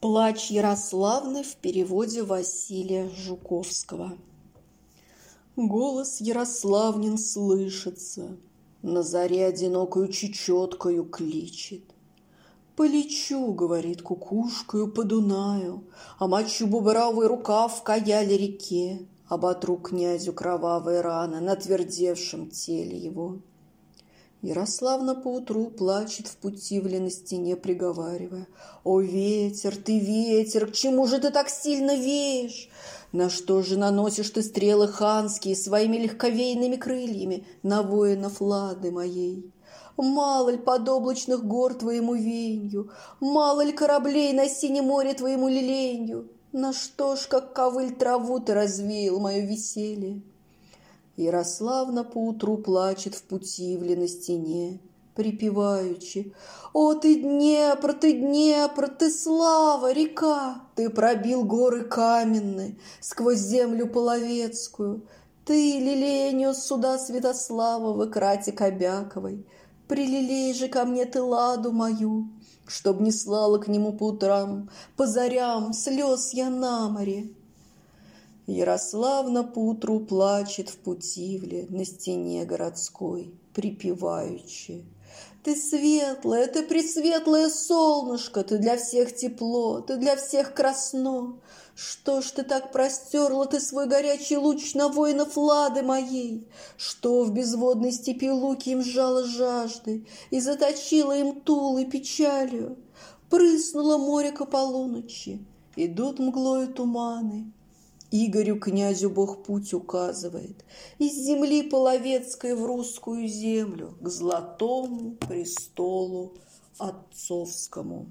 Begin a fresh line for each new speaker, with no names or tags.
Плач Ярославны в переводе Василия Жуковского. Голос Ярославнин слышится, На заре одинокую чечеткою кличет. Полечу, говорит, кукушкою по Дунаю, А мочу бубровый рукав в каяле реке, Оботру князю кровавые раны На твердевшем теле его. Ярославна поутру плачет в путивле на стене, приговаривая. «О, ветер, ты ветер, к чему же ты так сильно веешь? На что же наносишь ты стрелы ханские своими легковейными крыльями на воинов лады моей?» Мало ли подоблачных гор твоему венью, Мало ли кораблей на синем море твоему лиленью? На что ж, как ковыль траву ты развеял мое веселье? Ярославна поутру плачет в путивле на стене, припеваючи. «О, ты Днепр, ты Днепр, ты слава, река! Ты пробил горы каменные сквозь землю половецкую. Ты, лилея, нес сюда Святослава в икрате Кобяковой. Прилилей же ко мне ты ладу мою, Чтоб не слала к нему по утрам, По зарям слез я на море. Ярославна поутру плачет в путивле на стене городской, припеваючи. Ты светлое, ты пресветлое солнышко, ты для всех тепло, ты для всех красно. Что ж ты так простерла ты свой горячий луч на воинов лады моей? Что в безводной степи луки им сжала жажды и заточила им тулы печалью? Прыснуло море к полуночи, идут мглою туманы, Игорю князю Бог путь указывает Из земли половецкой в русскую землю К золотому престолу отцовскому.